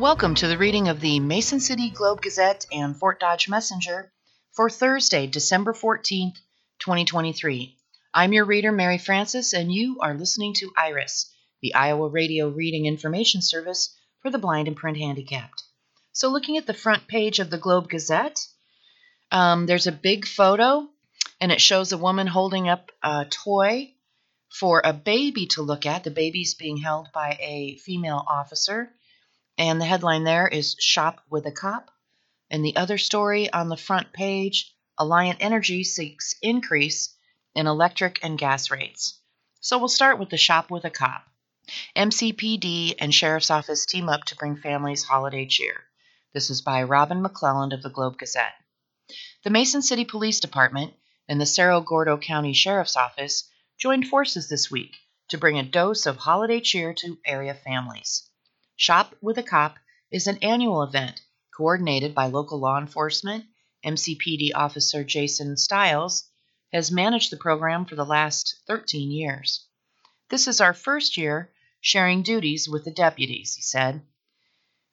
Welcome to the reading of the Mason City Globe Gazette and Fort Dodge Messenger for Thursday, December 14th, 2023. I'm your reader, Mary Francis, and you are listening to Iris, the Iowa Radio Reading Information Service for the blind and print handicapped. So, looking at the front page of the Globe Gazette, um, there's a big photo, and it shows a woman holding up a toy for a baby to look at. The baby's being held by a female officer and the headline there is Shop with a Cop. And the other story on the front page Alliant Energy seeks increase in electric and gas rates. So we'll start with the Shop with a Cop. MCPD and Sheriff's Office team up to bring families holiday cheer. This is by Robin McClelland of the Globe Gazette. The Mason City Police Department and the Cerro Gordo County Sheriff's Office joined forces this week to bring a dose of holiday cheer to area families. Shop with a Cop is an annual event coordinated by local law enforcement. MCPD officer Jason Stiles has managed the program for the last 13 years. This is our first year sharing duties with the deputies, he said.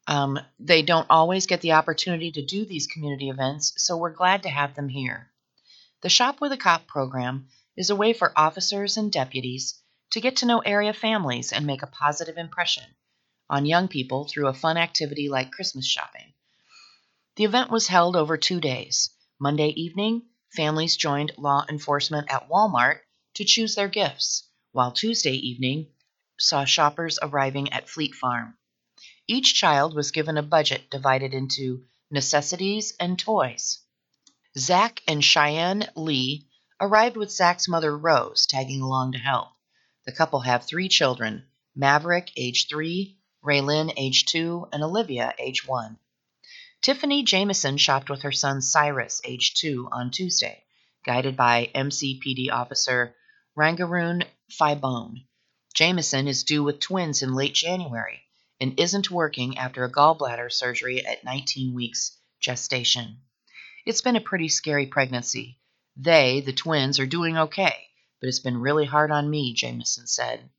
Um, they don't always get the opportunity to do these community events, so we're glad to have them here. The Shop with a Cop program is a way for officers and deputies to get to know area families and make a positive impression on young people through a fun activity like Christmas shopping. The event was held over two days. Monday evening, families joined law enforcement at Walmart to choose their gifts, while Tuesday evening saw shoppers arriving at Fleet Farm. Each child was given a budget divided into necessities and toys. Zach and Cheyenne Lee arrived with Zach's mother Rose tagging along to help. The couple have three children Maverick, age three, Raylyn, age 2, and Olivia, age 1. Tiffany Jameson shopped with her son Cyrus, age 2, on Tuesday, guided by MCPD officer Rangaroon Fibone. Jameson is due with twins in late January and isn't working after a gallbladder surgery at 19 weeks gestation. It's been a pretty scary pregnancy. They, the twins, are doing okay, but it's been really hard on me, Jameson said.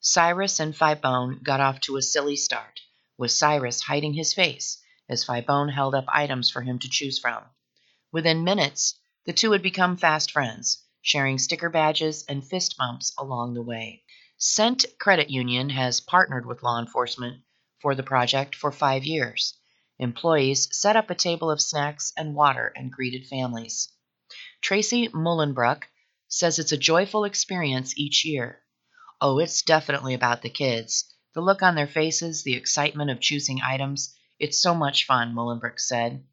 Cyrus and Fibone got off to a silly start, with Cyrus hiding his face as Fibone held up items for him to choose from. Within minutes, the two had become fast friends, sharing sticker badges and fist bumps along the way. Cent Credit Union has partnered with law enforcement for the project for five years. Employees set up a table of snacks and water and greeted families. Tracy Mullenbrook says it's a joyful experience each year. Oh, it's definitely about the kids. The look on their faces, the excitement of choosing items. It's so much fun, Mullenbrook said.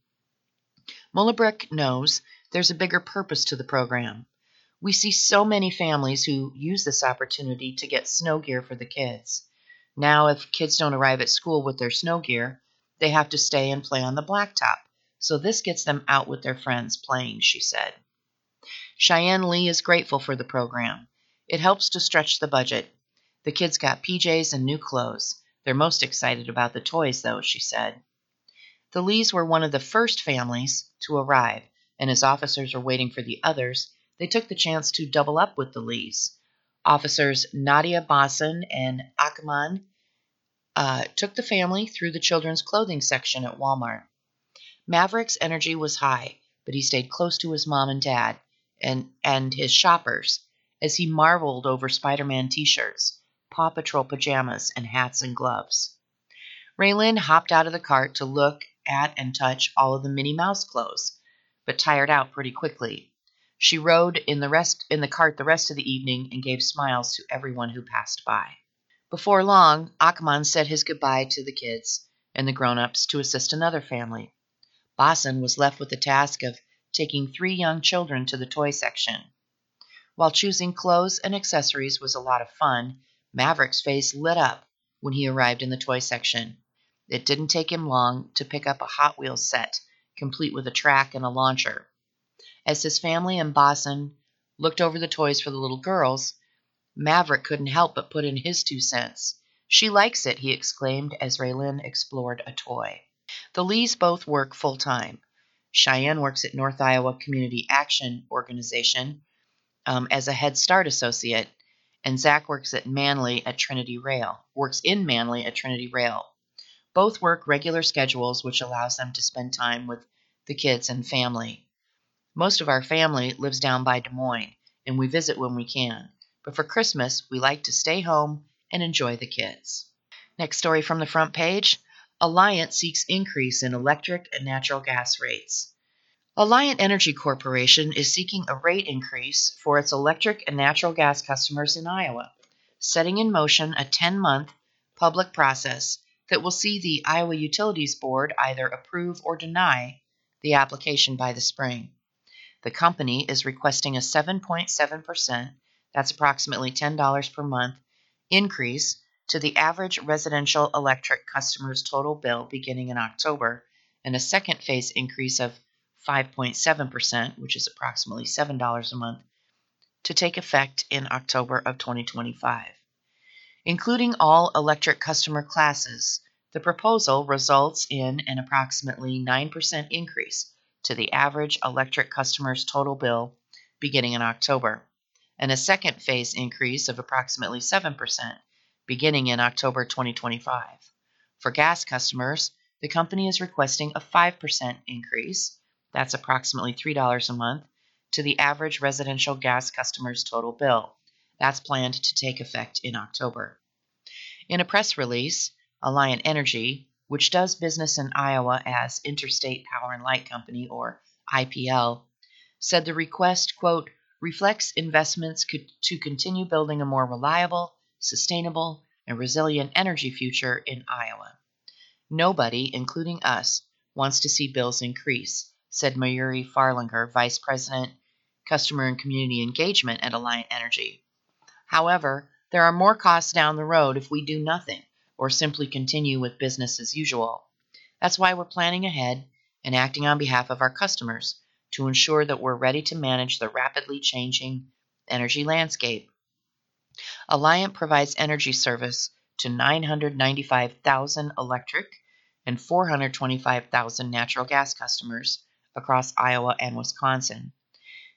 Mullenbrook knows there's a bigger purpose to the program. We see so many families who use this opportunity to get snow gear for the kids. Now, if kids don't arrive at school with their snow gear, they have to stay and play on the blacktop. So this gets them out with their friends playing, she said. Cheyenne Lee is grateful for the program. It helps to stretch the budget. The kids got PJs and new clothes. They're most excited about the toys, though, she said. The Lees were one of the first families to arrive, and as officers were waiting for the others, they took the chance to double up with the Lees. Officers Nadia Bosson and Akman uh, took the family through the children's clothing section at Walmart. Maverick's energy was high, but he stayed close to his mom and dad and, and his shoppers as he marveled over Spider Man t shirts, Paw Patrol pajamas, and hats and gloves. Raylyn hopped out of the cart to look at and touch all of the Minnie Mouse clothes, but tired out pretty quickly. She rode in the rest in the cart the rest of the evening and gave smiles to everyone who passed by. Before long, Akman said his goodbye to the kids and the grown-ups to assist another family. Bosson was left with the task of taking three young children to the toy section. While choosing clothes and accessories was a lot of fun, Maverick's face lit up when he arrived in the toy section. It didn't take him long to pick up a Hot Wheels set, complete with a track and a launcher. As his family and Bosson looked over the toys for the little girls, Maverick couldn't help but put in his two cents. She likes it, he exclaimed as Raylyn explored a toy. The Lees both work full time. Cheyenne works at North Iowa Community Action Organization, um, as a Head Start associate, and Zach works at Manly at Trinity Rail. Works in Manly at Trinity Rail. Both work regular schedules, which allows them to spend time with the kids and family. Most of our family lives down by Des Moines, and we visit when we can. But for Christmas, we like to stay home and enjoy the kids. Next story from the front page Alliant seeks increase in electric and natural gas rates. Alliant Energy Corporation is seeking a rate increase for its electric and natural gas customers in Iowa, setting in motion a 10 month public process that will see the Iowa Utilities Board either approve or deny the application by the spring. The company is requesting a 7.7%, that's approximately $10 per month, increase to the average residential electric customer's total bill beginning in October, and a second phase increase of 5.7%, which is approximately $7 a month, to take effect in October of 2025. Including all electric customer classes, the proposal results in an approximately 9% increase to the average electric customer's total bill beginning in October, and a second phase increase of approximately 7% beginning in October 2025. For gas customers, the company is requesting a 5% increase, that's approximately $3 a month, to the average residential gas customer's total bill. That's planned to take effect in October. In a press release, Alliant Energy, which does business in Iowa as Interstate Power and Light Company or IPL, said the request, quote, reflects investments to continue building a more reliable, sustainable, and resilient energy future in Iowa. Nobody, including us, wants to see bills increase, said Mayuri Farlinger, Vice President, Customer and Community Engagement at Alliant Energy. However, there are more costs down the road if we do nothing or simply continue with business as usual. That's why we're planning ahead and acting on behalf of our customers to ensure that we're ready to manage the rapidly changing energy landscape. Alliant provides energy service to 995,000 electric and 425,000 natural gas customers across Iowa and Wisconsin.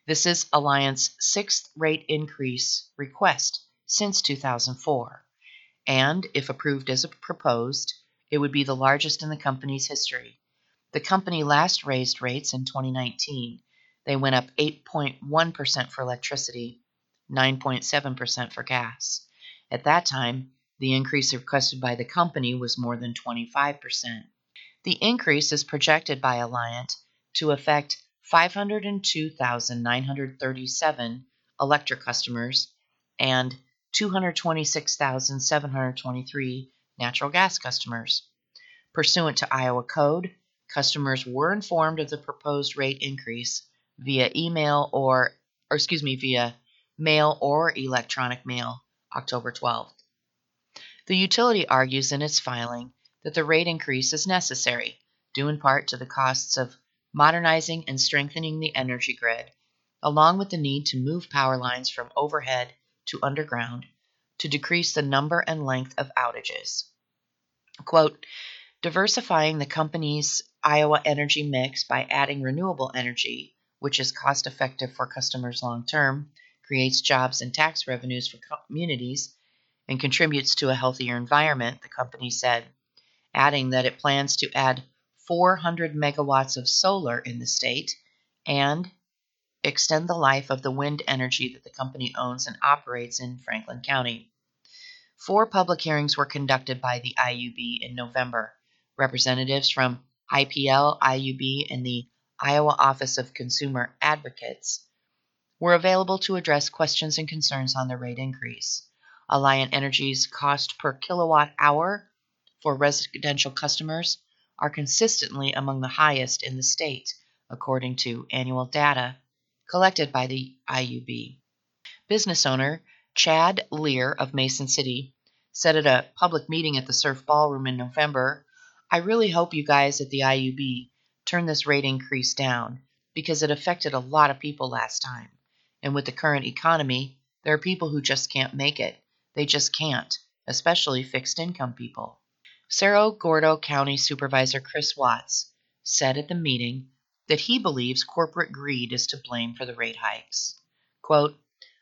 This is Alliant's sixth rate increase request since 2004, and if approved as proposed, it would be the largest in the company's history. The company last raised rates in 2019. They went up 8.1% for electricity 9.7% for gas. At that time, the increase requested by the company was more than 25%. The increase is projected by Alliant to affect 502,937 electric customers and 226,723 natural gas customers. Pursuant to Iowa Code, customers were informed of the proposed rate increase via email or, or excuse me, via mail or electronic mail, October 12th. The utility argues in its filing that the rate increase is necessary, due in part to the costs of modernizing and strengthening the energy grid, along with the need to move power lines from overhead to underground to decrease the number and length of outages. Quote, diversifying the company's Iowa energy mix by adding renewable energy, which is cost effective for customers long term, creates jobs and tax revenues for communities, and contributes to a healthier environment, the company said, adding that it plans to add 400 megawatts of solar in the state and extend the life of the wind energy that the company owns and operates in Franklin County. Four public hearings were conducted by the IUB in November. Representatives from IPL, IUB, and the Iowa Office of Consumer Advocates were available to address questions and concerns on the rate increase. Alliant Energy's cost per kilowatt hour for residential customers are consistently among the highest in the state, according to annual data collected by the IUB. Business owner Chad Lear of Mason City said at a public meeting at the Surf Ballroom in November, I really hope you guys at the IUB turn this rate increase down because it affected a lot of people last time. And with the current economy, there are people who just can't make it. They just can't, especially fixed income people. Cerro Gordo County Supervisor Chris Watts said at the meeting that he believes corporate greed is to blame for the rate hikes. Quote,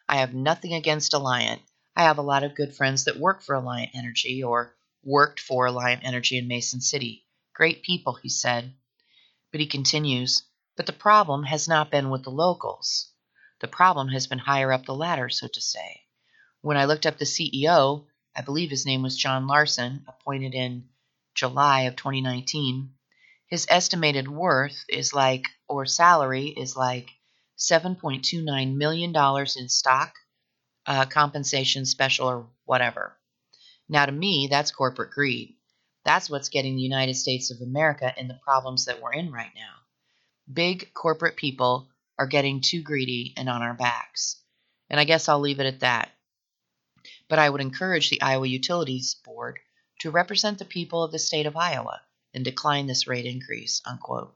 I have nothing against Alliant. I have a lot of good friends that work for Alliant Energy or worked for Alliant Energy in Mason City. Great people, he said. But he continues, but the problem has not been with the locals. The problem has been higher up the ladder, so to say. When I looked up the CEO, I believe his name was John Larsen, appointed in July of 2019, his estimated worth is like, or salary is like $7.29 million in stock, uh, compensation special, or whatever. Now, to me, that's corporate greed. That's what's getting the United States of America in the problems that we're in right now. Big corporate people are getting too greedy and on our backs. And I guess I'll leave it at that. But I would encourage the Iowa Utilities Board to represent the people of the state of Iowa and decline this rate increase. Unquote.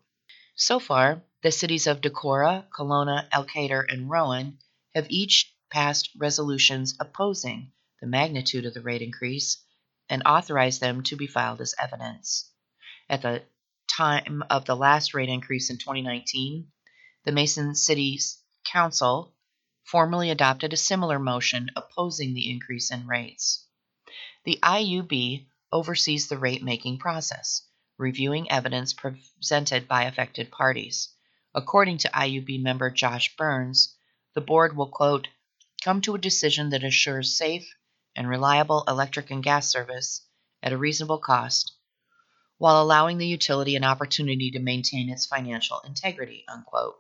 So far, the cities of Decorah, Kalona, Elkader, and Rowan have each passed resolutions opposing the magnitude of the rate increase and authorized them to be filed as evidence. At the time of the last rate increase in 2019, the Mason City Council formally adopted a similar motion opposing the increase in rates. The IUB oversees the rate making process, reviewing evidence presented by affected parties. According to IUB member Josh Byrnes, the board will, quote, come to a decision that assures safe and reliable electric and gas service at a reasonable cost while allowing the utility an opportunity to maintain its financial integrity, unquote.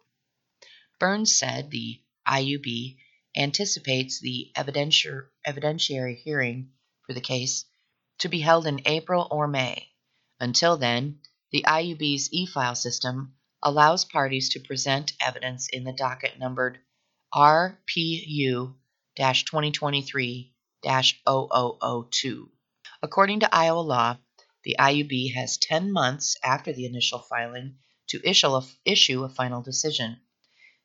Byrnes said the IUB anticipates the evidentiary hearing for the case to be held in April or May. Until then, the IUB's e file system allows parties to present evidence in the docket numbered RPU 2023 0002. According to Iowa law, the IUB has 10 months after the initial filing to issue a, issue a final decision.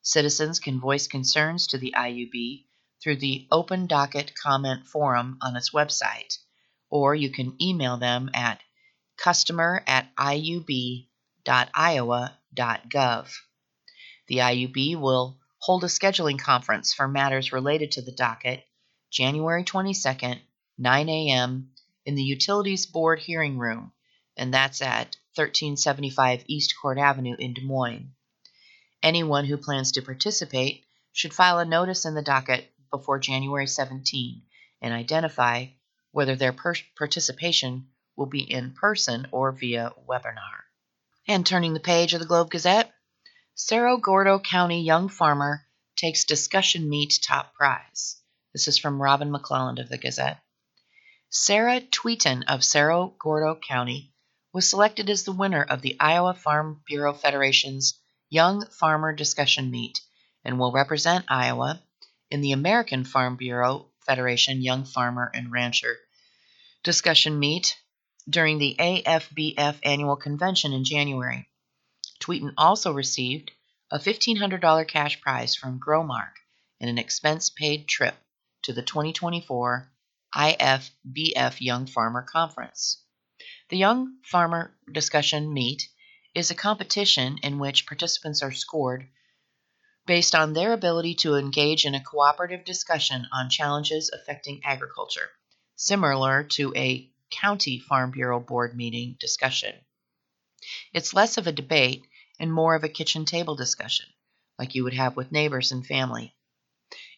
Citizens can voice concerns to the IUB through the Open Docket Comment Forum on its website or you can email them at customer at iub.iowa.gov. The IUB will hold a scheduling conference for matters related to the docket January 22nd, 9 a.m. in the Utilities Board hearing room, and that's at 1375 East Court Avenue in Des Moines. Anyone who plans to participate should file a notice in the docket before January 17 and identify whether their per- participation will be in person or via webinar. And turning the page of the Globe Gazette, Cerro Gordo County Young Farmer takes discussion meet top prize. This is from Robin McClelland of the Gazette. Sarah Tweeton of Cerro Gordo County was selected as the winner of the Iowa Farm Bureau Federation's Young Farmer Discussion Meet and will represent Iowa in the American Farm Bureau Federation Young Farmer and Rancher discussion meet during the AFBF annual convention in January. Tweeton also received a $1,500 cash prize from Growmark and an expense paid trip to the 2024 IFBF Young Farmer Conference. The Young Farmer Discussion Meet is a competition in which participants are scored based on their ability to engage in a cooperative discussion on challenges affecting agriculture similar to a county farm bureau board meeting discussion. It's less of a debate and more of a kitchen table discussion, like you would have with neighbors and family.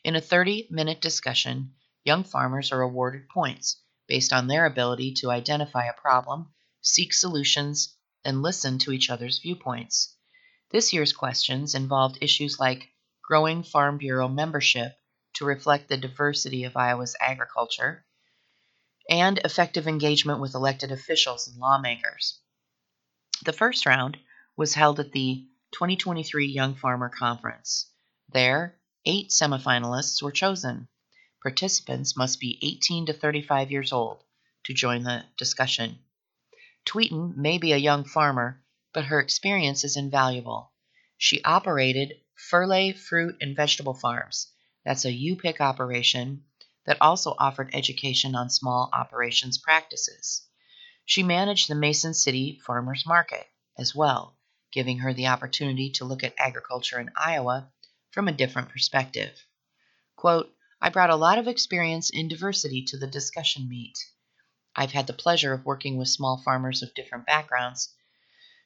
In a 30 minute discussion, young farmers are awarded points based on their ability to identify a problem, seek solutions, and listen to each other's viewpoints. This year's questions involved issues like growing Farm Bureau membership to reflect the diversity of Iowa's agriculture, and effective engagement with elected officials and lawmakers. The first round was held at the 2023 Young Farmer Conference. There, eight semifinalists were chosen. Participants must be 18 to 35 years old to join the discussion. Tweeton may be a young farmer, but her experience is invaluable. She operated Furley Fruit and Vegetable Farms. That's a U-pick operation that also offered education on small operations practices. She managed the Mason City Farmers Market as well, giving her the opportunity to look at agriculture in Iowa from a different perspective. Quote, I brought a lot of experience in diversity to the discussion meet. I've had the pleasure of working with small farmers of different backgrounds,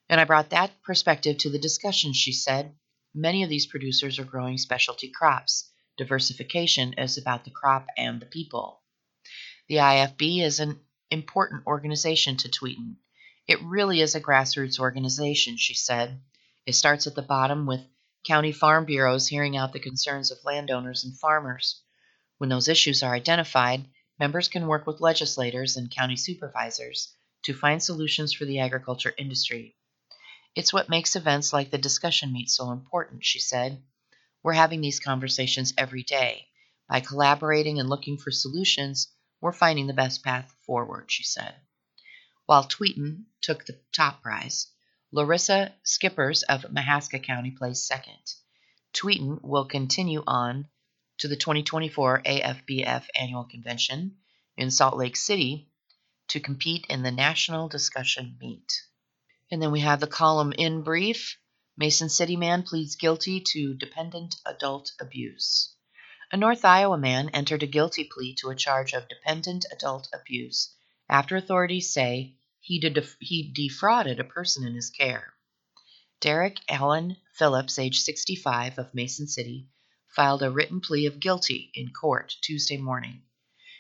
and I brought that perspective to the discussion, she said. Many of these producers are growing specialty crops. Diversification is about the crop and the people. The IFB is an important organization to Tweeton. It really is a grassroots organization, she said. It starts at the bottom with county farm bureaus hearing out the concerns of landowners and farmers. When those issues are identified, members can work with legislators and county supervisors to find solutions for the agriculture industry. It's what makes events like the discussion meet so important, she said. We're having these conversations every day. By collaborating and looking for solutions, we're finding the best path forward, she said. While Tweeton took the top prize, Larissa Skippers of Mahaska County placed second. Tweeton will continue on to the 2024 AFBF Annual Convention in Salt Lake City to compete in the National Discussion Meet. And then we have the column in brief Mason City man pleads guilty to dependent adult abuse. A North Iowa man entered a guilty plea to a charge of dependent adult abuse after authorities say he, def- he defrauded a person in his care. Derek Allen Phillips, age 65, of Mason City, filed a written plea of guilty in court Tuesday morning.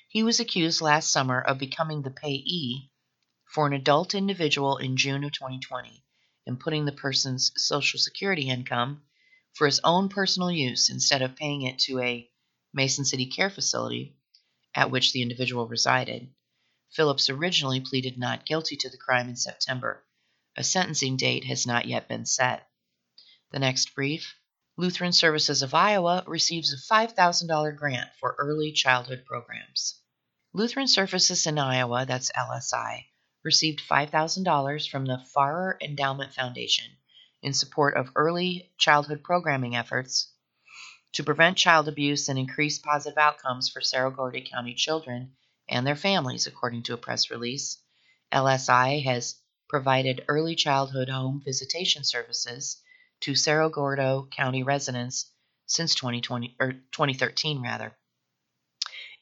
He was accused last summer of becoming the payee for an adult individual in June of 2020 and putting the person's Social Security income for his own personal use instead of paying it to a Mason City care facility at which the individual resided. Phillips originally pleaded not guilty to the crime in September. A sentencing date has not yet been set. The next brief Lutheran Services of Iowa receives a $5,000 grant for early childhood programs. Lutheran Services in Iowa, that's LSI, received $5,000 from the Farrer Endowment Foundation in support of early childhood programming efforts to prevent child abuse and increase positive outcomes for Cerro Gordo County children and their families, according to a press release. LSI has provided early childhood home visitation services to Cerro Gordo County residents since 2020 or 2013 rather.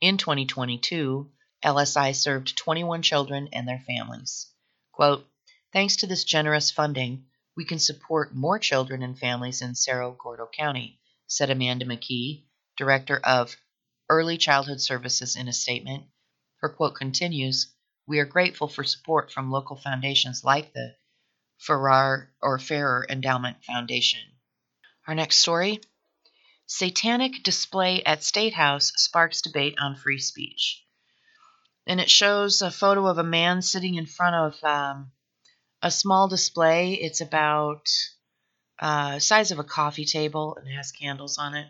In 2022, LSI served 21 children and their families. Quote, Thanks to this generous funding, we can support more children and families in Cerro Gordo County, said Amanda McKee, Director of Early Childhood Services, in a statement. Her quote continues We are grateful for support from local foundations like the Farrar or Farrer Endowment Foundation. Our next story. Satanic display at State House sparks debate on free speech. And it shows a photo of a man sitting in front of um, a small display. It's about uh, size of a coffee table and has candles on it,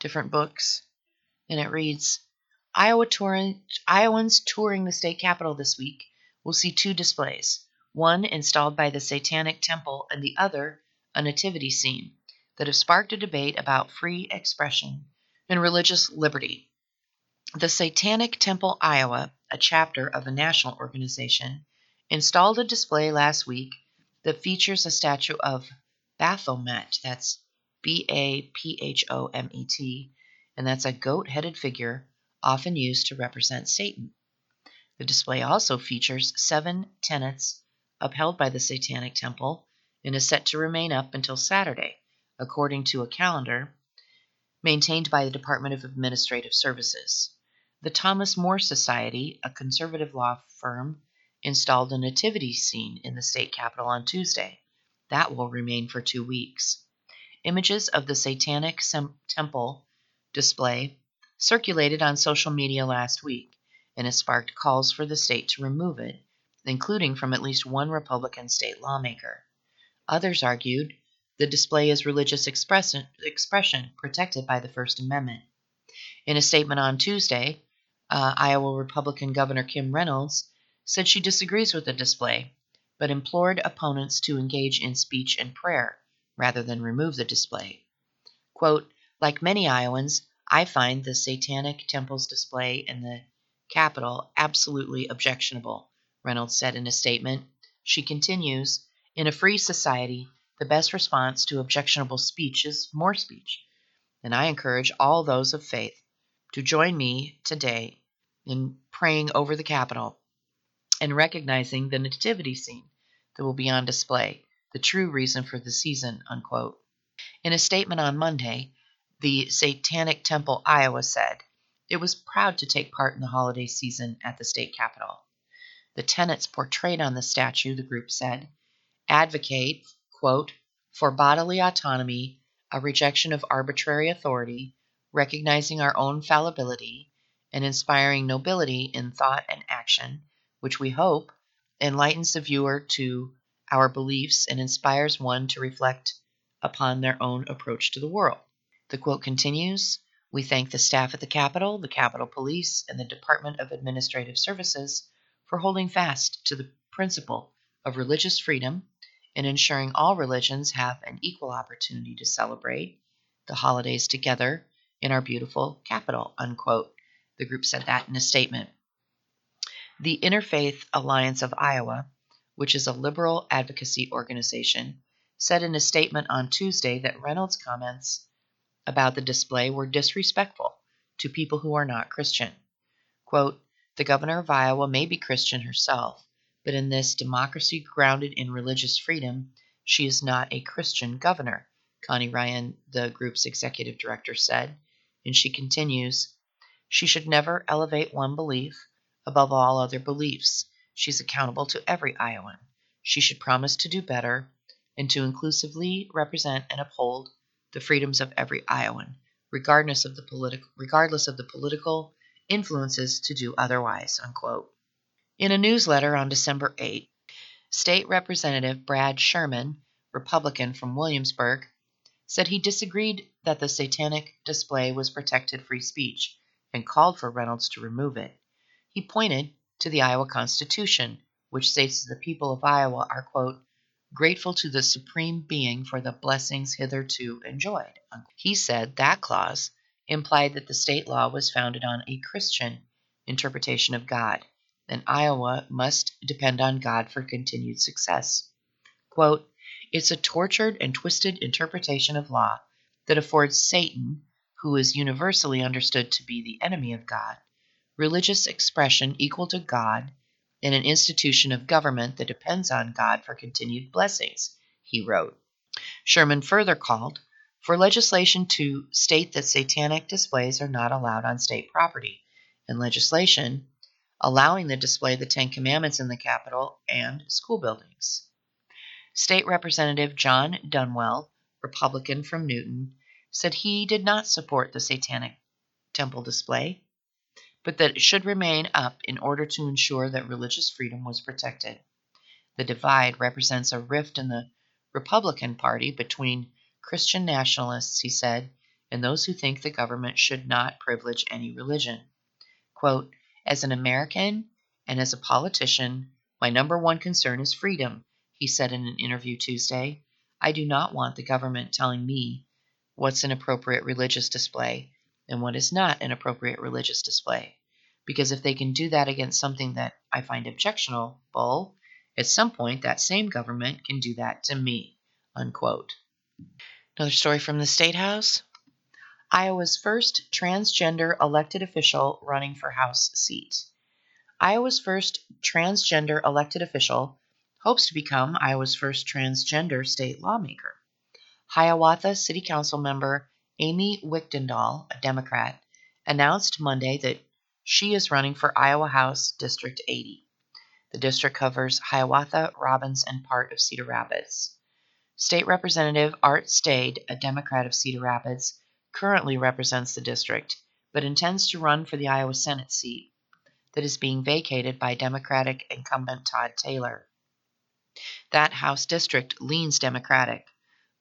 different books, and it reads, Iowa touring, Iowans touring the state capitol this week. Will see two displays, one installed by the Satanic Temple and the other a nativity scene that have sparked a debate about free expression and religious liberty. The Satanic Temple Iowa, a chapter of a national organization, installed a display last week that features a statue of Baphomet, that's B A P H O M E T, and that's a goat headed figure often used to represent Satan. The display also features seven tenets upheld by the Satanic Temple and is set to remain up until Saturday, according to a calendar maintained by the Department of Administrative Services. The Thomas More Society, a conservative law firm, installed a nativity scene in the state capitol on Tuesday. That will remain for two weeks. Images of the Satanic Temple display circulated on social media last week and has sparked calls for the state to remove it, including from at least one Republican state lawmaker. Others argued the display is religious expression, protected by the First Amendment. In a statement on Tuesday, uh, Iowa Republican Governor Kim Reynolds said she disagrees with the display, but implored opponents to engage in speech and prayer rather than remove the display. Quote, like many Iowans, I find the Satanic Temple's display in the Capitol absolutely objectionable, Reynolds said in a statement. She continues, in a free society, the best response to objectionable speech is more speech. And I encourage all those of faith to join me today in praying over the Capitol and recognizing the nativity scene that will be on display, the true reason for the season, unquote. In a statement on Monday, the Satanic Temple Iowa said it was proud to take part in the holiday season at the state capitol. The tenets portrayed on the statue, the group said, advocate, quote, for bodily autonomy, a rejection of arbitrary authority, recognizing our own fallibility, and inspiring nobility in thought and action, which we hope enlightens the viewer to our beliefs and inspires one to reflect upon their own approach to the world. The quote continues We thank the staff at the Capitol, the Capitol Police, and the Department of Administrative Services for holding fast to the principle of religious freedom and ensuring all religions have an equal opportunity to celebrate the holidays together in our beautiful capital. Unquote. The group said that in a statement. The Interfaith Alliance of Iowa, which is a liberal advocacy organization, said in a statement on Tuesday that Reynolds' comments about the display were disrespectful to people who are not Christian. Quote, the governor of Iowa may be Christian herself, but in this democracy grounded in religious freedom, she is not a Christian governor, Connie Ryan, the group's executive director, said. And she continues, she should never elevate one belief above all other beliefs. She's accountable to every Iowan. She should promise to do better and to inclusively represent and uphold the freedoms of every Iowan, regardless of the political regardless of the political influences to do otherwise. Unquote. In a newsletter on December 8, State Representative Brad Sherman, Republican from Williamsburg, said he disagreed that the satanic display was protected free speech and called for Reynolds to remove it. He pointed to the Iowa Constitution, which states that the people of Iowa are, quote, grateful to the Supreme Being for the blessings hitherto enjoyed. He said that clause implied that the state law was founded on a Christian interpretation of God, and Iowa must depend on God for continued success. Quote, it's a tortured and twisted interpretation of law that affords Satan, who is universally understood to be the enemy of God, religious expression equal to God in an institution of government that depends on God for continued blessings, he wrote. Sherman further called for legislation to state that satanic displays are not allowed on state property, and legislation allowing the display of the Ten Commandments in the Capitol and school buildings. State Representative Jon Dunwell, Republican from Newton, said he did not support the Satanic Temple display but that it should remain up in order to ensure that religious freedom was protected. The divide represents a rift in the Republican Party between Christian nationalists, he said, and those who think the government should not privilege any religion. Quote, As an American and as a politician, my number one concern is freedom, he said in an interview Tuesday. I do not want the government telling me what's an appropriate religious display and what is not an appropriate religious display. Because if they can do that against something that I find objectionable, at some point that same government can do that to me. Unquote. Another story from the State House Iowa's first transgender elected official running for House seat. Iowa's first transgender elected official hopes to become Iowa's first transgender state lawmaker. Hiawatha City Council member Amy Wichtendahl, a Democrat, announced Monday that she is running for Iowa House District 80. The district covers Hiawatha, Robins, and part of Cedar Rapids. State Representative Art Staed, a Democrat of Cedar Rapids, currently represents the district, but intends to run for the Iowa Senate seat that is being vacated by Democratic incumbent Todd Taylor. That House district leans Democratic.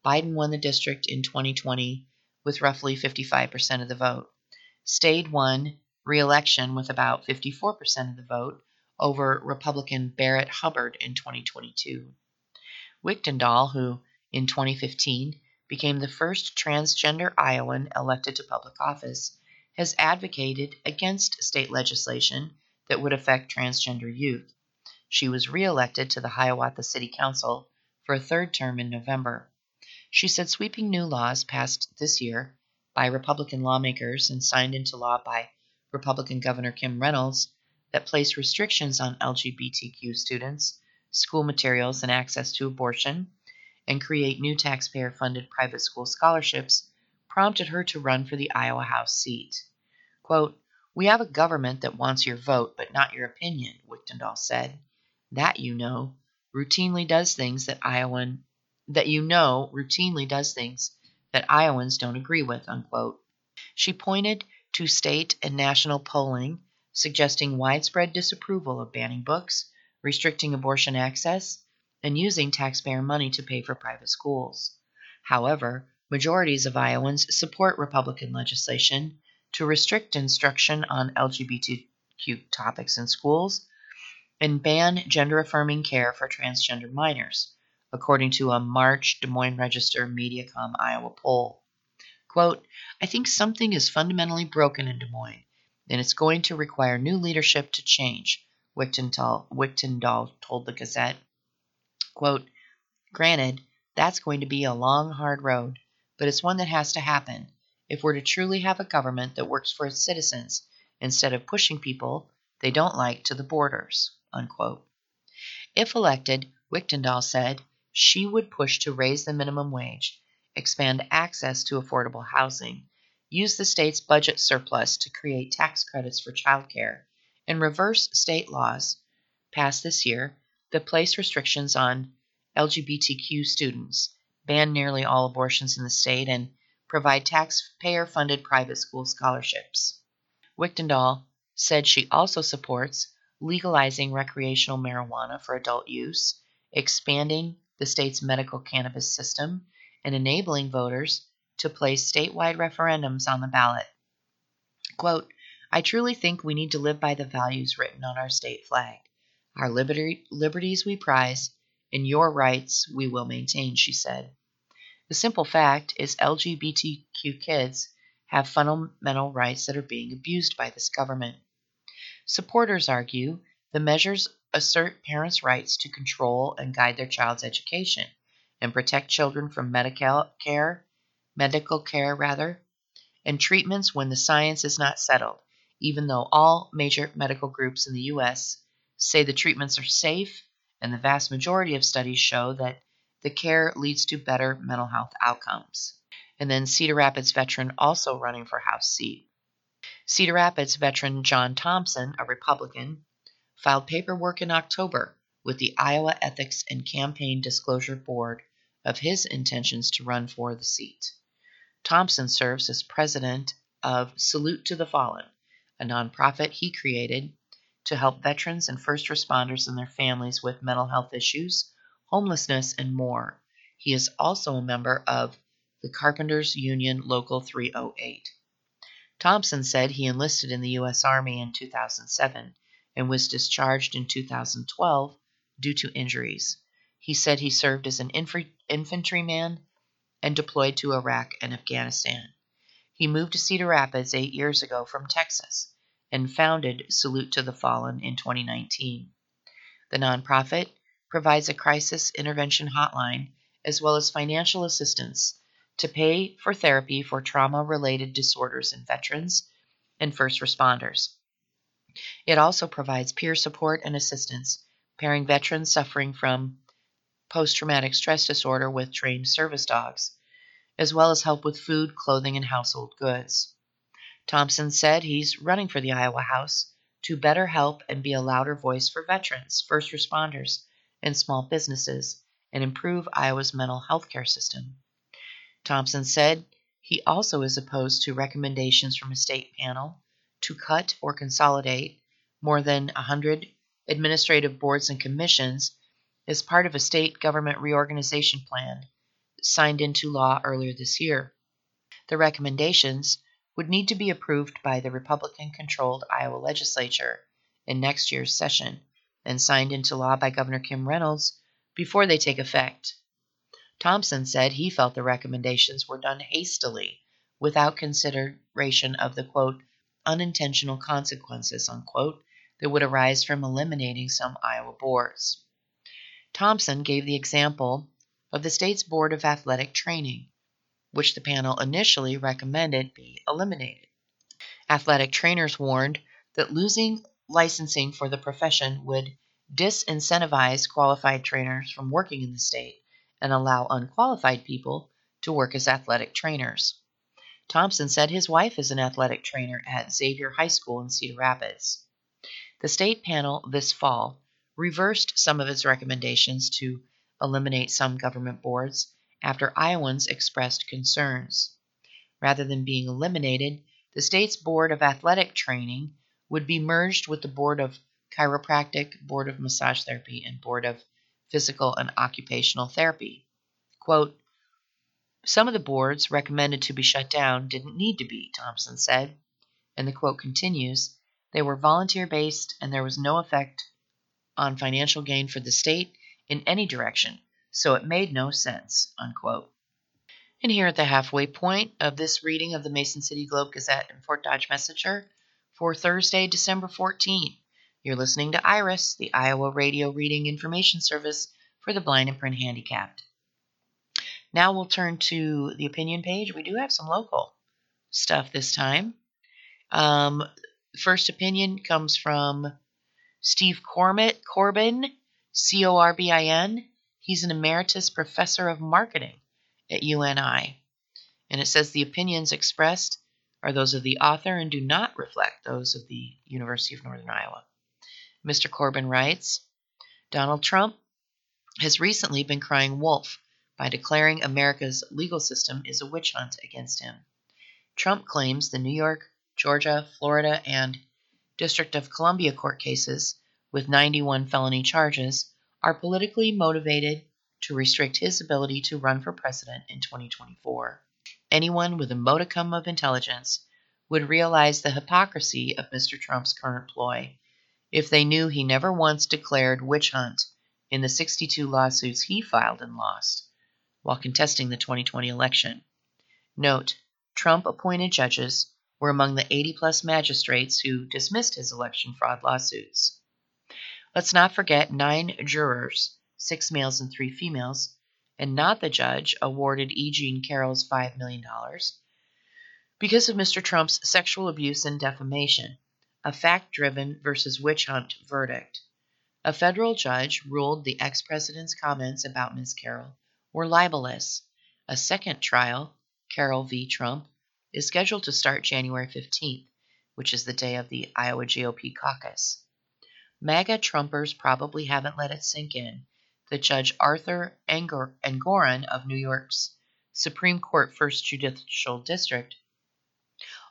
Biden won the district in 2020 with roughly 55% of the vote. Stade won re election with about 54% of the vote over Republican Barrett Hubbard in 2022. Wichtendahl, who in 2015 became the first transgender Iowan elected to public office, has advocated against state legislation that would affect transgender youth. She was reelected to the Hiawatha City Council for a third term in November. She said sweeping new laws passed this year by Republican lawmakers and signed into law by Republican Governor Kim Reynolds that place restrictions on LGBTQ students, school materials, and access to abortion, and create new taxpayer funded private school scholarships prompted her to run for the Iowa House seat. Quote, We have a government that wants your vote, but not your opinion, Wichtendahl said. That you know routinely does things that Iowan that you know routinely does things that Iowans don't agree with, unquote. She pointed to state and national polling suggesting widespread disapproval of banning books, restricting abortion access, and using taxpayer money to pay for private schools. However, majorities of Iowans support Republican legislation to restrict instruction on LGBTQ topics in schools and ban gender affirming care for transgender minors, according to a March Des Moines Register Mediacom Iowa poll. Quote, I think something is fundamentally broken in Des Moines, and it's going to require new leadership to change, Wichtendahl, Wichtendahl told the Gazette. Quote, Granted, that's going to be a long, hard road, but it's one that has to happen if we're to truly have a government that works for its citizens instead of pushing people they don't like to the borders. Unquote. If elected, Wichtendahl said she would push to raise the minimum wage, expand access to affordable housing, use the state's budget surplus to create tax credits for childcare, and reverse state laws passed this year that place restrictions on LGBTQ students, ban nearly all abortions in the state, and provide taxpayer funded private school scholarships. Wichtendahl said she also supports legalizing recreational marijuana for adult use, expanding the state's medical cannabis system, and enabling voters to place statewide referendums on the ballot. Quote, I truly think we need to live by the values written on our state flag. Our liberty, liberties we prize, and your rights we will maintain, she said. The simple fact is LGBTQ kids have fundamental rights that are being abused by this government. Supporters argue the measures assert parents' rights to control and guide their child's education and protect children from medical care, medical care rather, and treatments when the science is not settled, even though all major medical groups in the US say the treatments are safe and the vast majority of studies show that the care leads to better mental health outcomes. And then Cedar Rapids veteran also running for House seat. Cedar Rapids veteran John Thompson, a Republican, filed paperwork in October with the Iowa Ethics and Campaign Disclosure Board of his intentions to run for the seat. Thompson serves as president of Salute to the Fallen, a nonprofit he created to help veterans and first responders and their families with mental health issues, homelessness, and more. He is also a member of the Carpenters Union Local 308. Thompson said he enlisted in the U.S. Army in 2007 and was discharged in 2012 due to injuries. He said he served as an infantryman and deployed to Iraq and Afghanistan. He moved to Cedar Rapids eight years ago from Texas and founded Salute to the Fallen in 2019. The nonprofit provides a crisis intervention hotline as well as financial assistance to pay for therapy for trauma related disorders in veterans and first responders. It also provides peer support and assistance, pairing veterans suffering from post traumatic stress disorder with trained service dogs, as well as help with food, clothing, and household goods. Thompson said he's running for the Iowa House to better help and be a louder voice for veterans, first responders, and small businesses, and improve Iowa's mental health care system. Thompson said he also is opposed to recommendations from a state panel to cut or consolidate more than 100 administrative boards and commissions as part of a state government reorganization plan signed into law earlier this year. The recommendations would need to be approved by the Republican controlled Iowa legislature in next year's session and signed into law by Governor Kim Reynolds before they take effect. Thompson said he felt the recommendations were done hastily without consideration of the quote unintentional consequences, unquote, that would arise from eliminating some Iowa boards. Thompson gave the example of the state's Board of Athletic Training, which the panel initially recommended be eliminated. Athletic trainers warned that losing licensing for the profession would disincentivize qualified trainers from working in the state and allow unqualified people to work as athletic trainers. Thompson said his wife is an athletic trainer at Xavier High School in Cedar Rapids. The state panel this fall reversed some of its recommendations to eliminate some government boards after Iowans expressed concerns. Rather than being eliminated, the state's Board of Athletic Training would be merged with the Board of Chiropractic, Board of Massage Therapy, and Board of Physical and Occupational Therapy. Quote, some of the boards recommended to be shut down didn't need to be, Thompson said. And the quote continues They were volunteer based and there was no effect on financial gain for the state in any direction, so it made no sense. Unquote. And here at the halfway point of this reading of the Mason City Globe Gazette and Fort Dodge Messenger for Thursday, December 14th, you're listening to IRIS, the Iowa Radio Reading Information Service for the blind and print handicapped. Now we'll turn to the opinion page. We do have some local stuff this time. Um, first opinion comes from Steve Corbin, Corbin, C O R B I N. He's an emeritus professor of marketing at UNI. And it says the opinions expressed are those of the author and do not reflect those of the University of Northern Iowa. Mr. Corbin writes Donald Trump has recently been crying wolf by declaring America's legal system is a witch hunt against him. Trump claims the New York, Georgia, Florida, and District of Columbia court cases with 91 felony charges are politically motivated to restrict his ability to run for president in 2024. Anyone with a modicum of intelligence would realize the hypocrisy of Mr. Trump's current ploy if they knew he never once declared witch hunt in the 62 lawsuits he filed and lost while contesting the 2020 election. Note, Trump appointed judges were among the 80 plus magistrates who dismissed his election fraud lawsuits. Let's not forget nine jurors, six males and three females, and not the judge awarded E. Jean Carroll's $5 million because of Mr. Trump's sexual abuse and defamation, a fact driven versus witch hunt verdict. A federal judge ruled the ex president's comments about Ms. Carroll were libelous. A second trial, Carroll v. Trump, is scheduled to start January 15th, which is the day of the Iowa GOP caucus. MAGA Trumpers probably haven't let it sink in that Judge Arthur Engoron of New York's Supreme Court First Judicial District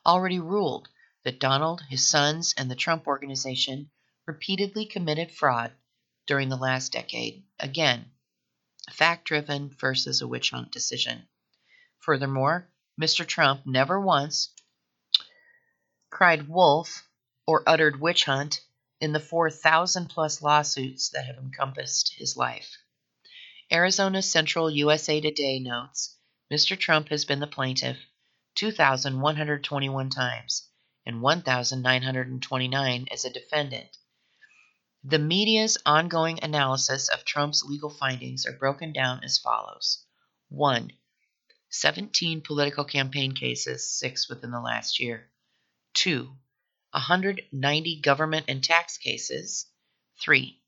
already ruled that Donald, his sons, and the Trump Organization repeatedly committed fraud during the last decade. Again, fact driven versus a witch hunt decision. Furthermore, Mr. Trump never once cried wolf or uttered witch hunt in the 4,000 plus lawsuits that have encompassed his life. Arizona Central USA Today notes Mr. Trump has been the plaintiff 2,121 times and 1,929 as a defendant. The media's ongoing analysis of Trump's legal findings are broken down as follows 1. 17 political campaign cases, 6 within the last year. 2. 190 government and tax cases. 3.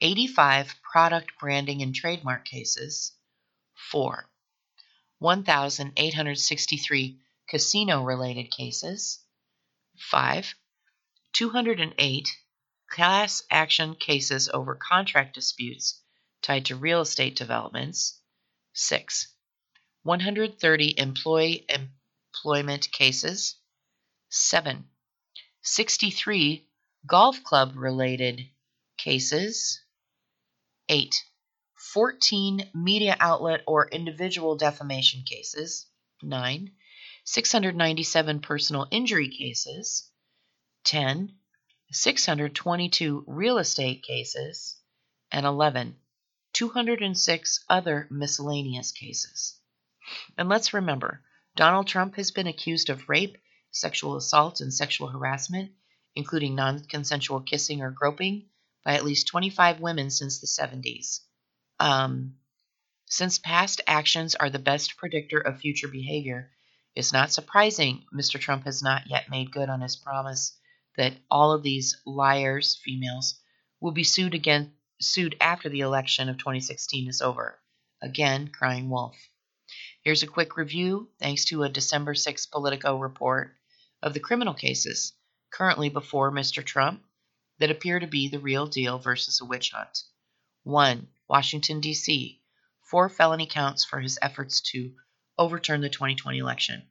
85 product branding and trademark cases. 4. 1,863 casino related cases. 5. 208 class action cases over contract disputes tied to real estate developments. 6. 130 employee employment cases. 7. 63 golf club related cases. 8. 14 media outlet or individual defamation cases. 9. 697 personal injury cases. 10. 622 real estate cases, and 11, 206 other miscellaneous cases. And let's remember, Donald Trump has been accused of rape, sexual assault, and sexual harassment, including non consensual kissing or groping, by at least 25 women since the 70s. Um, since past actions are the best predictor of future behavior, it's not surprising Mr. Trump has not yet made good on his promise that all of these liars, females, will be sued again sued after the election of 2016 is over. Again, crying wolf. Here's a quick review, thanks to a December 6 Politico report, of the criminal cases currently before Mr. Trump that appear to be the real deal versus a witch hunt. 1. Washington, D.C. Four felony counts for his efforts to overturn the 2020 election.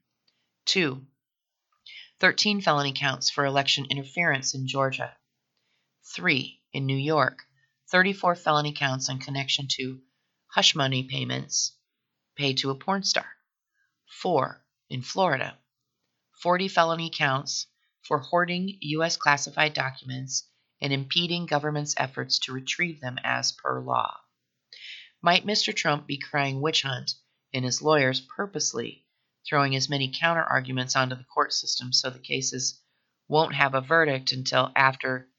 2. 13 felony counts for election interference in Georgia. 3. In New York, 34 felony counts in connection to hush money payments paid to a porn star. 4. In Florida, 40 felony counts for hoarding U.S. classified documents and impeding government's efforts to retrieve them as per law. Might Mr. Trump be crying witch hunt and his lawyers purposely throwing as many counter arguments onto the court system so the cases won't have a verdict until after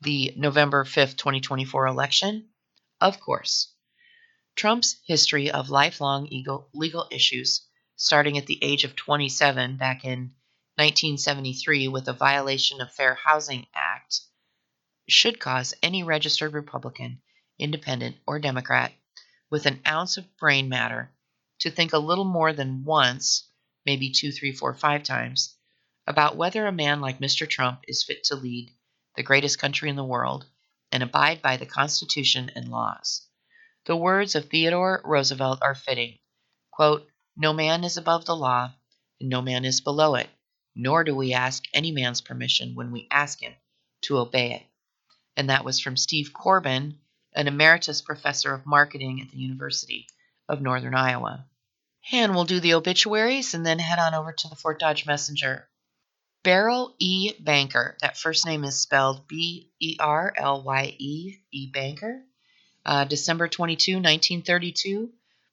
the November 5th, 2024 election? Of course. Trump's history of lifelong legal issues, starting at the age of 27 back in 1973 with a violation of Fair Housing Act, should cause any registered Republican, Independent, or Democrat with an ounce of brain matter to think a little more than once, maybe two, three, four, five times, about whether a man like Mr. Trump is fit to lead the greatest country in the world, and abide by the Constitution and laws. The words of Theodore Roosevelt are fitting quote, No man is above the law, and no man is below it, nor do we ask any man's permission when we ask him to obey it. And that was from Steve Corbin, an emeritus professor of marketing at the University of Northern Iowa. And we'll do the obituaries and then head on over to the Fort Dodge Messenger. Beryl E. Banker. That first name is spelled B E R L Y E E Banker. Uh, December 22, 1932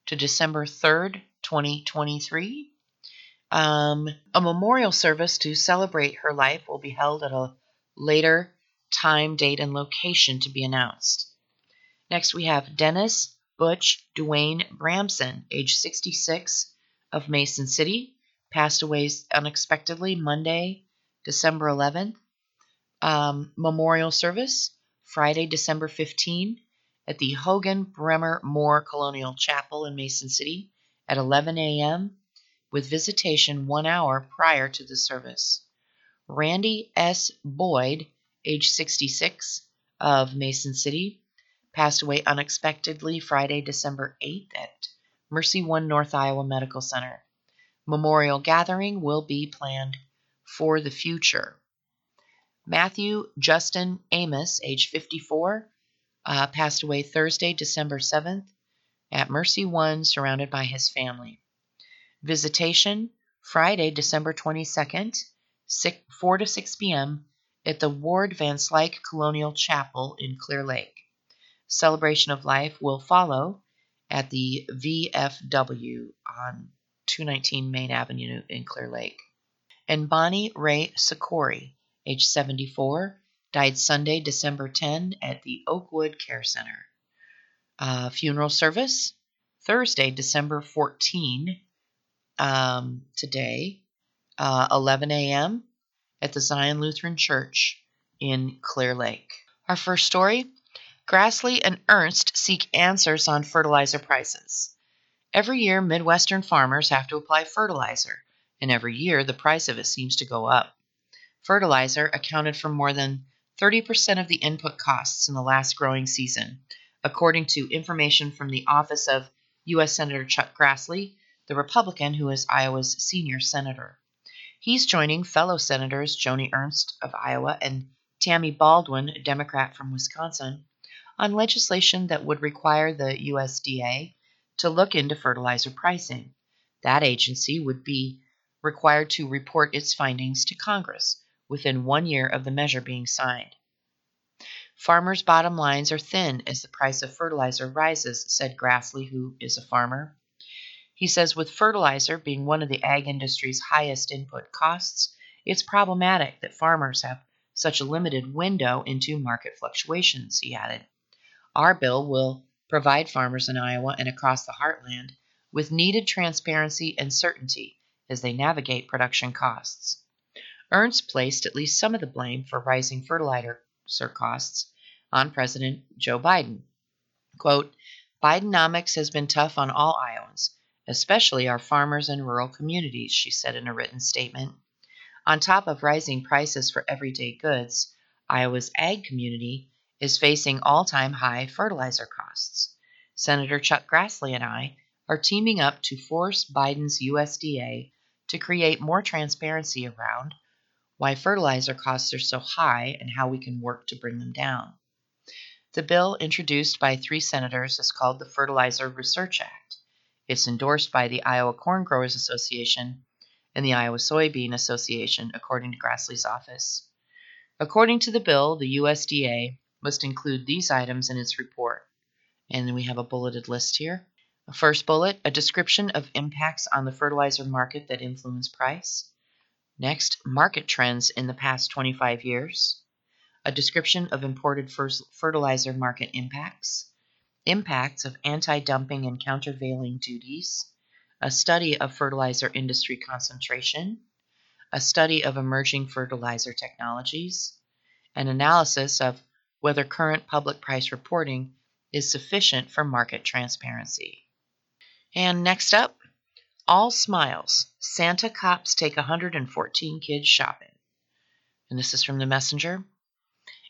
to December 3rd, 2023. Um, a memorial service to celebrate her life will be held at a later time, date, and location to be announced. Next, we have Dennis Butch Dwayne Bramson, age 66, of Mason City passed away unexpectedly Monday, December 11th. Um, memorial service Friday, December 15 at the Hogan Bremer Moore Colonial Chapel in Mason City at 11 a.m. with visitation one hour prior to the service. Randy S. Boyd, age 66, of Mason City, passed away unexpectedly Friday, December 8th at Mercy One North Iowa Medical Center memorial gathering will be planned for the future. Matthew Justin Amos, age 54, uh, passed away Thursday, December 7th at Mercy One, surrounded by his family. Visitation Friday, December 22nd, 6, 4 to 6 p.m. at the Ward Van Slyke Colonial Chapel in Clear Lake. Celebration of Life will follow at the VFW on 219 Main Avenue in Clear Lake. And Bonnie Ray Sikori, age 74, died Sunday, December 10 at the Oakwood Care Center. Uh, funeral service Thursday, December 14, um, today, uh, 11 a.m. at the Zion Lutheran Church in Clear Lake. Our first story Grassley and Ernst seek answers on fertilizer prices. Every year, Midwestern farmers have to apply fertilizer, and every year the price of it seems to go up. Fertilizer accounted for more than 30% of the input costs in the last growing season, according to information from the office of U.S. Senator Chuck Grassley, the Republican who is Iowa's senior senator. He's joining fellow Senators Joni Ernst of Iowa and Tammy Baldwin, a Democrat from Wisconsin, on legislation that would require the USDA to look into fertilizer pricing. That agency would be required to report its findings to Congress within one year of the measure being signed. Farmers' bottom lines are thin as the price of fertilizer rises, said Grassley, who is a farmer. He says with fertilizer being one of the ag industry's highest input costs, it's problematic that farmers have such a limited window into market fluctuations, he added. Our bill will provide farmers in Iowa and across the heartland with needed transparency and certainty as they navigate production costs. Ernst placed at least some of the blame for rising fertilizer costs on President Joe Biden. Quote, Bidenomics has been tough on all Iowans, especially our farmers and rural communities, she said in a written statement. On top of rising prices for everyday goods, Iowa's ag community is facing all time high fertilizer costs. Senator Chuck Grassley and I are teaming up to force Biden's USDA to create more transparency around why fertilizer costs are so high and how we can work to bring them down. The bill, introduced by three senators, is called the Fertilizer Research Act. It's endorsed by the Iowa Corn Growers Association and the Iowa Soybean Association, according to Grassley's office. According to the bill, the USDA must include these items in its report. And we have a bulleted list here. First bullet, a description of impacts on the fertilizer market that influence price. Next, market trends in the past 25 years. A description of imported fertilizer market impacts. Impacts of anti dumping and countervailing duties. A study of fertilizer industry concentration. A study of emerging fertilizer technologies. An analysis of whether current public price reporting is sufficient for market transparency. And next up, all smiles. Santa cops take 114 kids shopping. And this is from the messenger.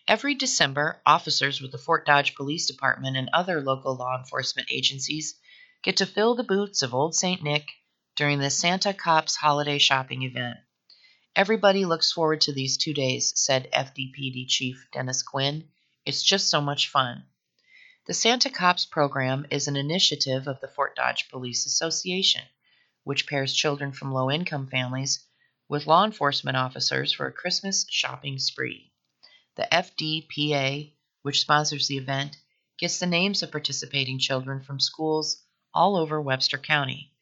Every December, officers with the Fort Dodge Police Department and other local law enforcement agencies get to fill the boots of Old St. Nick during the Santa Cops holiday shopping event. Everybody looks forward to these two days, said FDPD Chief Dennis Quinn. It's just so much fun. The Santa Cops program is an initiative of the Fort Dodge Police Association which pairs children from low income families with law enforcement officers for a Christmas shopping spree. The FDPA, which sponsors the event, gets the names of participating children from schools all over Webster County.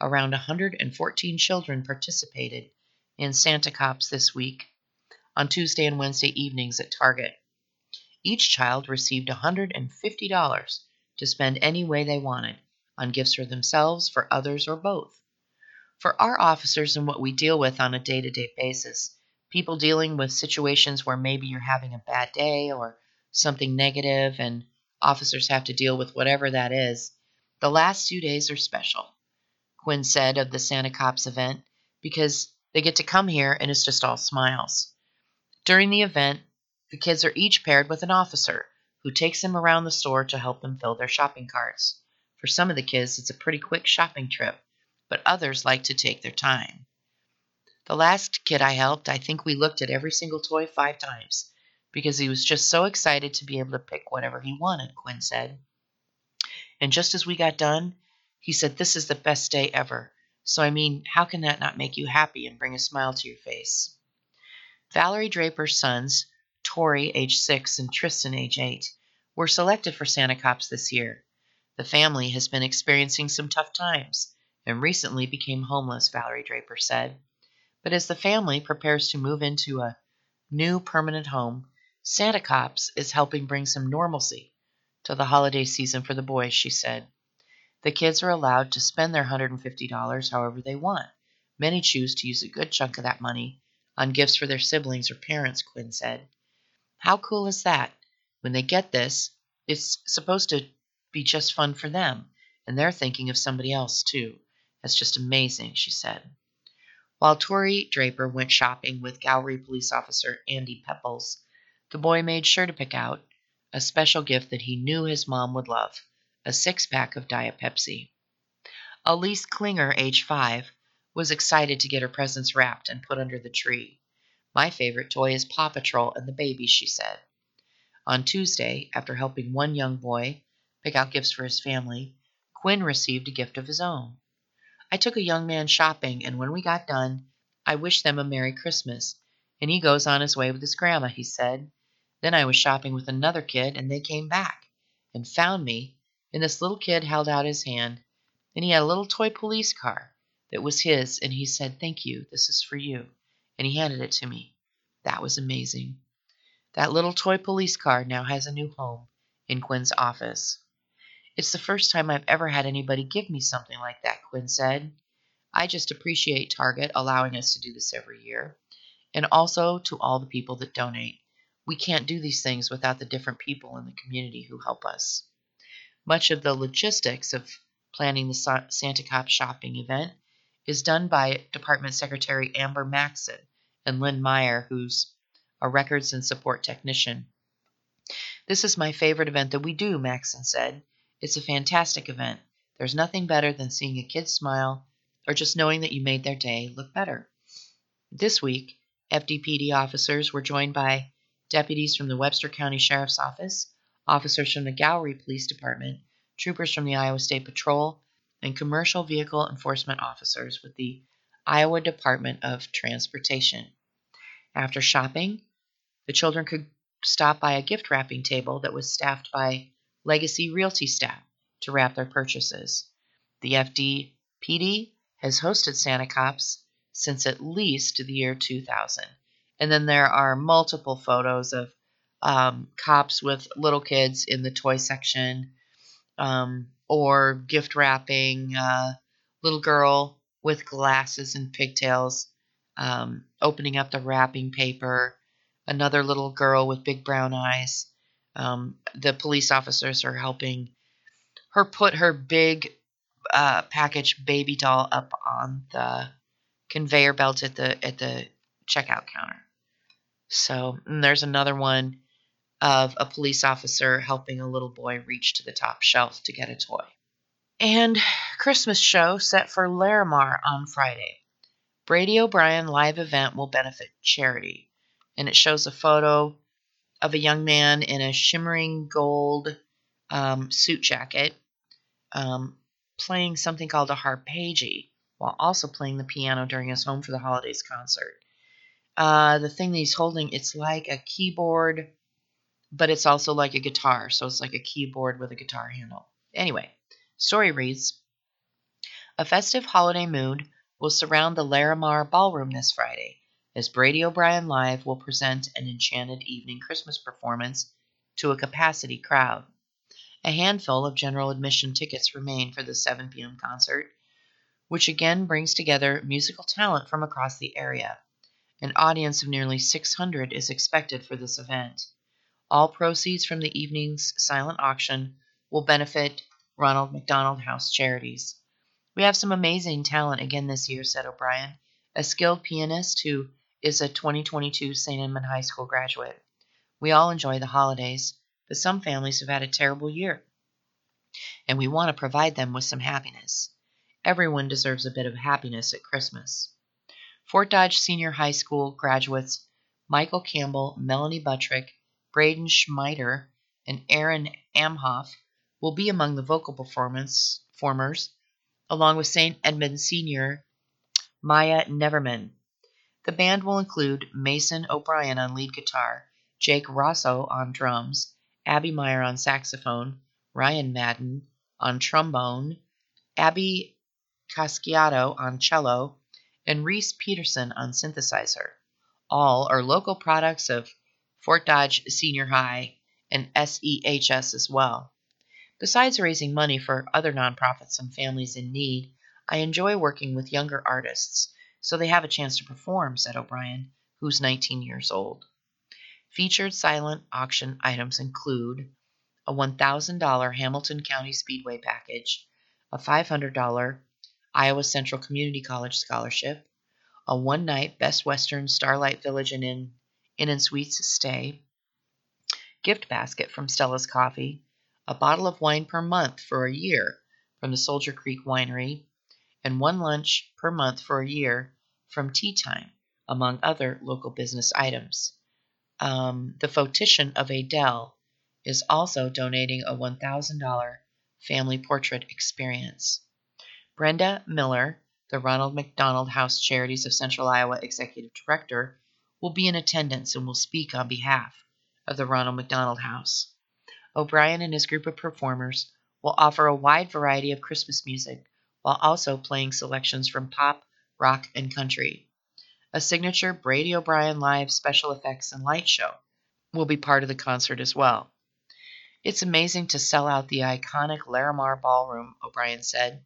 Around 114 children participated in Santa Cops this week on Tuesday and Wednesday evenings at Target. Each child received $150 to spend any way they wanted on gifts for themselves, for others, or both for our officers and what we deal with on a day to day basis. People dealing with situations where maybe you're having a bad day or something negative, and officers have to deal with whatever that is. The last two days are special, Quinn said of the Santa Cops event, because they get to come here and it's just all smiles. During the event, the kids are each paired with an officer who takes them around the store to help them fill their shopping carts. For some of the kids, it's a pretty quick shopping trip but others like to take their time. The last kid I helped, I think we looked at every single toy five times because he was just so excited to be able to pick whatever he wanted, Quinn said. And just as we got done, he said, This is the best day ever. So, I mean, how can that not make you happy and bring a smile to your face? Valerie Draper's sons, Tori, age six, and Tristan, age eight, were selected for Santa Cops this year. The family has been experiencing some tough times and recently became homeless, Valerie Draper said. But as the family prepares to move into a new permanent home, Santa Cops is helping bring some normalcy to the holiday season for the boys, she said. The kids are allowed to spend their $150 however they want. Many choose to use a good chunk of that money on gifts for their siblings or parents, Quinn said. How cool is that? When they get this, it's supposed to be just fun for them, and they're thinking of somebody else too. That's just amazing, she said. While Tori Draper went shopping with Gallery police officer Andy Pepples, the boy made sure to pick out a special gift that he knew his mom would love a six pack of Diet Pepsi. Elise Klinger, age five, was excited to get her presents wrapped and put under the tree. My favorite toy is Paw Patrol and the baby, she said. On Tuesday, after helping one young boy pick out gifts for his family, Quinn received a gift of his own. I took a young man shopping, and when we got done, I wished them a Merry Christmas, and he goes on his way with his grandma, he said. Then I was shopping with another kid, and they came back and found me, and this little kid held out his hand, and he had a little toy police car that was his, and he said, Thank you, this is for you, and he handed it to me. That was amazing. That little toy police car now has a new home in Quinn's office. It's the first time I've ever had anybody give me something like that, Quinn said. I just appreciate Target allowing us to do this every year. and also to all the people that donate. We can't do these things without the different people in the community who help us. Much of the logistics of planning the Santa Cop shopping event is done by Department Secretary Amber Maxon and Lynn Meyer, who's a records and support technician. This is my favorite event that we do, Maxon said. It's a fantastic event. There's nothing better than seeing a kid smile or just knowing that you made their day look better. This week, FDPD officers were joined by deputies from the Webster County Sheriff's Office, officers from the Gowrie Police Department, troopers from the Iowa State Patrol, and commercial vehicle enforcement officers with the Iowa Department of Transportation. After shopping, the children could stop by a gift wrapping table that was staffed by Legacy Realty staff to wrap their purchases. The FDPD has hosted Santa Cops since at least the year 2000. And then there are multiple photos of um, cops with little kids in the toy section um, or gift wrapping, uh, little girl with glasses and pigtails um, opening up the wrapping paper, another little girl with big brown eyes. Um, the police officers are helping her put her big uh, package baby doll up on the conveyor belt at the at the checkout counter. So there's another one of a police officer helping a little boy reach to the top shelf to get a toy. And Christmas show set for Laramar on Friday. Brady O'Brien live event will benefit charity. And it shows a photo of a young man in a shimmering gold um, suit jacket um, playing something called a harpejji while also playing the piano during his Home for the Holidays concert. Uh, the thing that he's holding, it's like a keyboard, but it's also like a guitar. So it's like a keyboard with a guitar handle. Anyway, story reads A festive holiday mood will surround the Laramar Ballroom this Friday as Brady O'Brien Live will present an enchanted evening Christmas performance to a capacity crowd. A handful of general admission tickets remain for the 7 p.m. concert, which again brings together musical talent from across the area. An audience of nearly 600 is expected for this event. All proceeds from the evening's silent auction will benefit Ronald McDonald House Charities. We have some amazing talent again this year, said O'Brien, a skilled pianist who is a 2022 St. Edmund High School graduate. We all enjoy the holidays, but some families have had a terrible year, and we want to provide them with some happiness. Everyone deserves a bit of happiness at Christmas. Fort Dodge Senior High School graduates Michael Campbell, Melanie Buttrick, Braden Schmeider, and Aaron Amhoff will be among the vocal performance performers along with St. Edmund Sr. Maya Neverman. The band will include Mason O'Brien on lead guitar, Jake Rosso on drums, Abby Meyer on saxophone, Ryan Madden on trombone, Abby Casciato on cello, and Reese Peterson on synthesizer. All are local products of Fort Dodge Senior High and SEHS as well. Besides raising money for other nonprofits and families in need, I enjoy working with younger artists so they have a chance to perform, said O'Brien, who's 19 years old. Featured silent auction items include a $1,000 Hamilton County Speedway package, a $500 Iowa Central Community College scholarship, a one night Best Western Starlight Village and Inn, Inn and Suites stay, gift basket from Stella's Coffee, a bottle of wine per month for a year from the Soldier Creek Winery, and one lunch per month for a year from Tea Time, among other local business items. Um, the Photician of Adele is also donating a $1,000 family portrait experience. Brenda Miller, the Ronald McDonald House Charities of Central Iowa Executive Director, will be in attendance and will speak on behalf of the Ronald McDonald House. O'Brien and his group of performers will offer a wide variety of Christmas music while also playing selections from pop, rock, and country. A signature Brady O'Brien live special effects and light show will be part of the concert as well. It's amazing to sell out the iconic Laramar Ballroom, O'Brien said.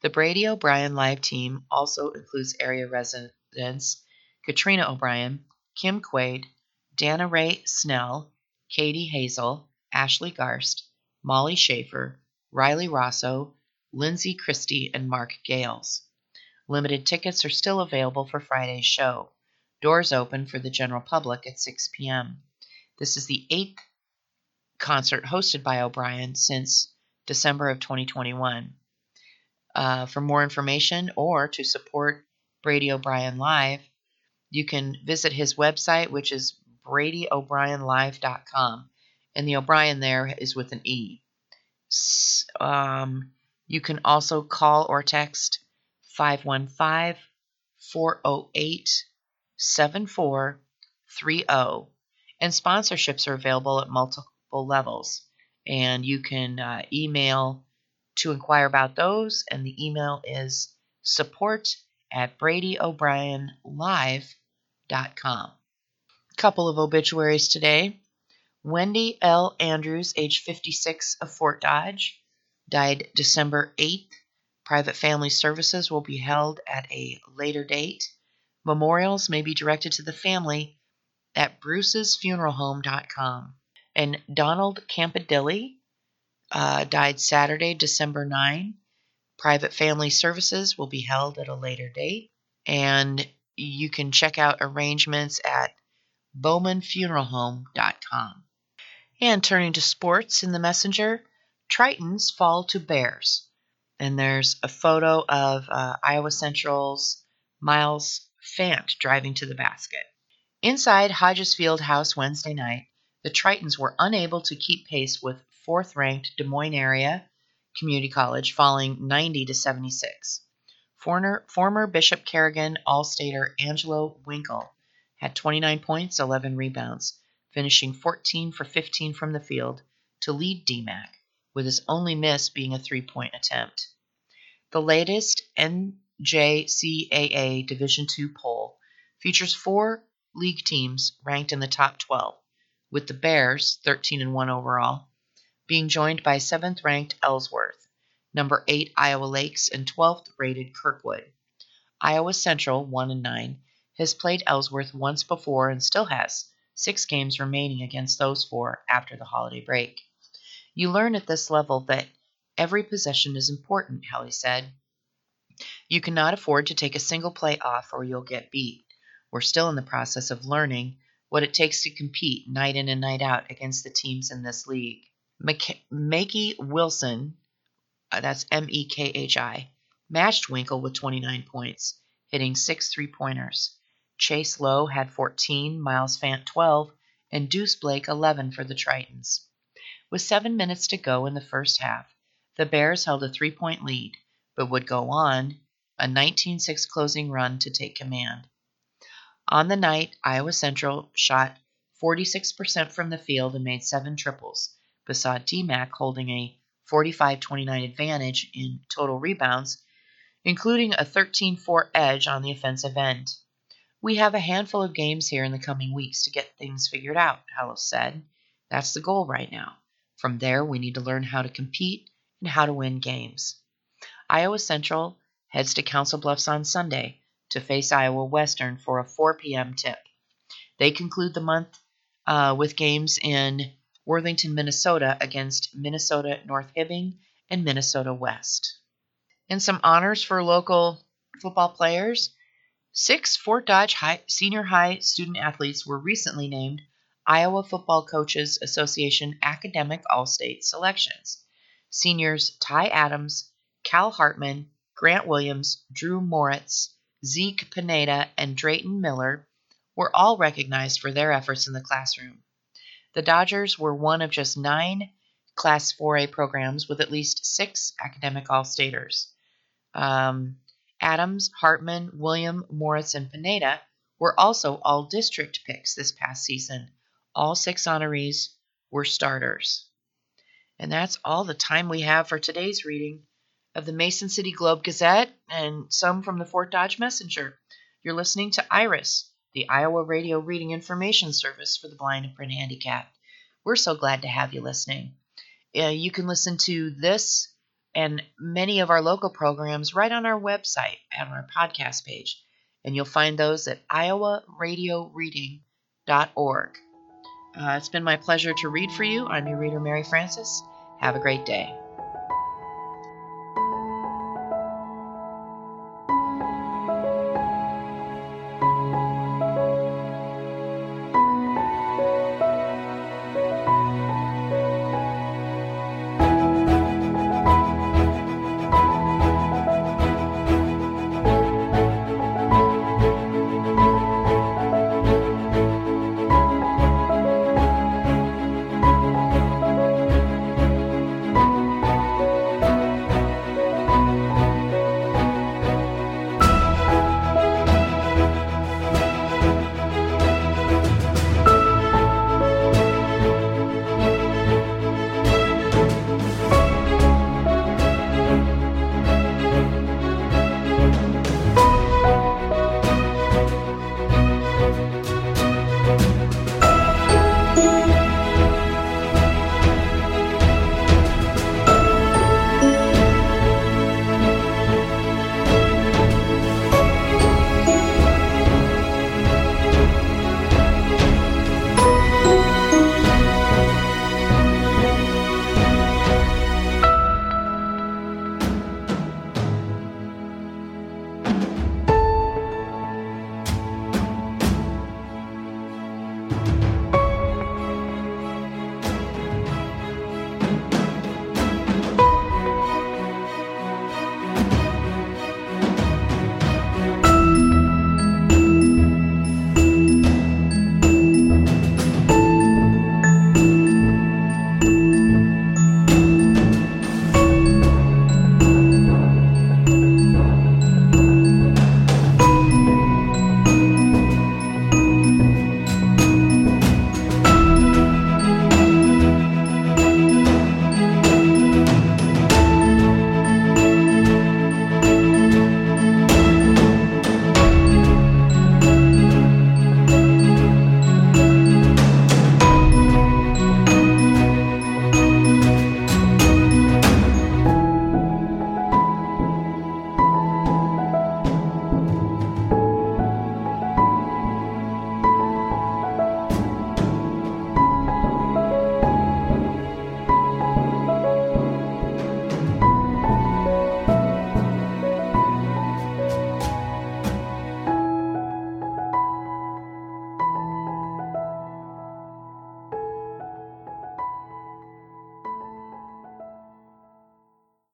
The Brady O'Brien live team also includes area residents Katrina O'Brien, Kim Quaid, Dana Ray Snell, Katie Hazel, Ashley Garst, Molly Schaefer, Riley Rosso, Lindsay Christie, and Mark Gales. Limited tickets are still available for Friday's show. Doors open for the general public at 6 p.m. This is the eighth concert hosted by O'Brien since December of 2021. Uh, for more information or to support Brady O'Brien Live, you can visit his website, which is bradyo'brienlive.com. And the O'Brien there is with an E. Um, you can also call or text 515 408 7430. And sponsorships are available at multiple levels. And you can uh, email to inquire about those, and the email is support at bradyo'brienlive.com. Couple of obituaries today. Wendy L. Andrews, age 56 of Fort Dodge, died December 8th. Private family services will be held at a later date. Memorials may be directed to the family at brucesfuneralhome.com. And Donald Campadilli uh, died Saturday, December 9. Private family services will be held at a later date. And you can check out arrangements at bowmanfuneralhome.com. And turning to sports in the messenger, Tritons fall to Bears. And there's a photo of uh, Iowa Central's Miles Fant driving to the basket. Inside Hodges Field House Wednesday night, the Tritons were unable to keep pace with fourth ranked Des Moines area community college, falling 90 to 76. Former, former Bishop Garrigan All Stater Angelo Winkle had 29 points, 11 rebounds, finishing 14 for 15 from the field to lead DMACC, with his only miss being a three point attempt. The latest NJCAA Division II poll features four league teams ranked in the top 12, with the Bears, 13 and 1 overall, being joined by 7th ranked Ellsworth, number 8 Iowa Lakes, and 12th rated Kirkwood. Iowa Central, 1 and 9, has played Ellsworth once before and still has six games remaining against those four after the holiday break. You learn at this level that every possession is important, Helly said. You cannot afford to take a single play off or you'll get beat. We're still in the process of learning what it takes to compete night in and night out against the teams in this league. Mekhi Wilson, uh, that's M E K H I, matched Winkle with 29 points, hitting six three pointers. Chase Lowe had 14, Miles Fant 12, and Deuce Blake 11 for the Tritons. With seven minutes to go in the first half, the Bears held a three point lead, but would go on a 19 6 closing run to take command. On the night, Iowa Central shot 46% from the field and made seven triples, but saw DMACC holding a 45 29 advantage in total rebounds, including a 13 4 edge on the offensive end. We have a handful of games here in the coming weeks to get things figured out, Hellis said. That's the goal right now. From there, we need to learn how to compete and how to win games. Iowa Central heads to Council Bluffs on Sunday to face Iowa Western for a 4 p.m. tip. They conclude the month uh, with games in Worthington, Minnesota against Minnesota North Hibbing and Minnesota West. And some honors for local football players. Six Fort Dodge high, senior high student athletes were recently named Iowa Football Coaches Association Academic All State selections. Seniors Ty Adams, Cal Hartman, Grant Williams, Drew Moritz, Zeke Pineda, and Drayton Miller were all recognized for their efforts in the classroom. The Dodgers were one of just nine Class 4A programs with at least six academic All Staters. Um, Adams, Hartman, William, Morris, and Pineda were also all district picks this past season. All six honorees were starters. And that's all the time we have for today's reading of the Mason City Globe Gazette and some from the Fort Dodge Messenger. You're listening to IRIS, the Iowa Radio Reading Information Service for the Blind and Print Handicapped. We're so glad to have you listening. Uh, you can listen to this and many of our local programs right on our website and our podcast page and you'll find those at iowaradioreading.org. Uh, it's been my pleasure to read for you. I'm your reader, Mary Frances. Have a great day.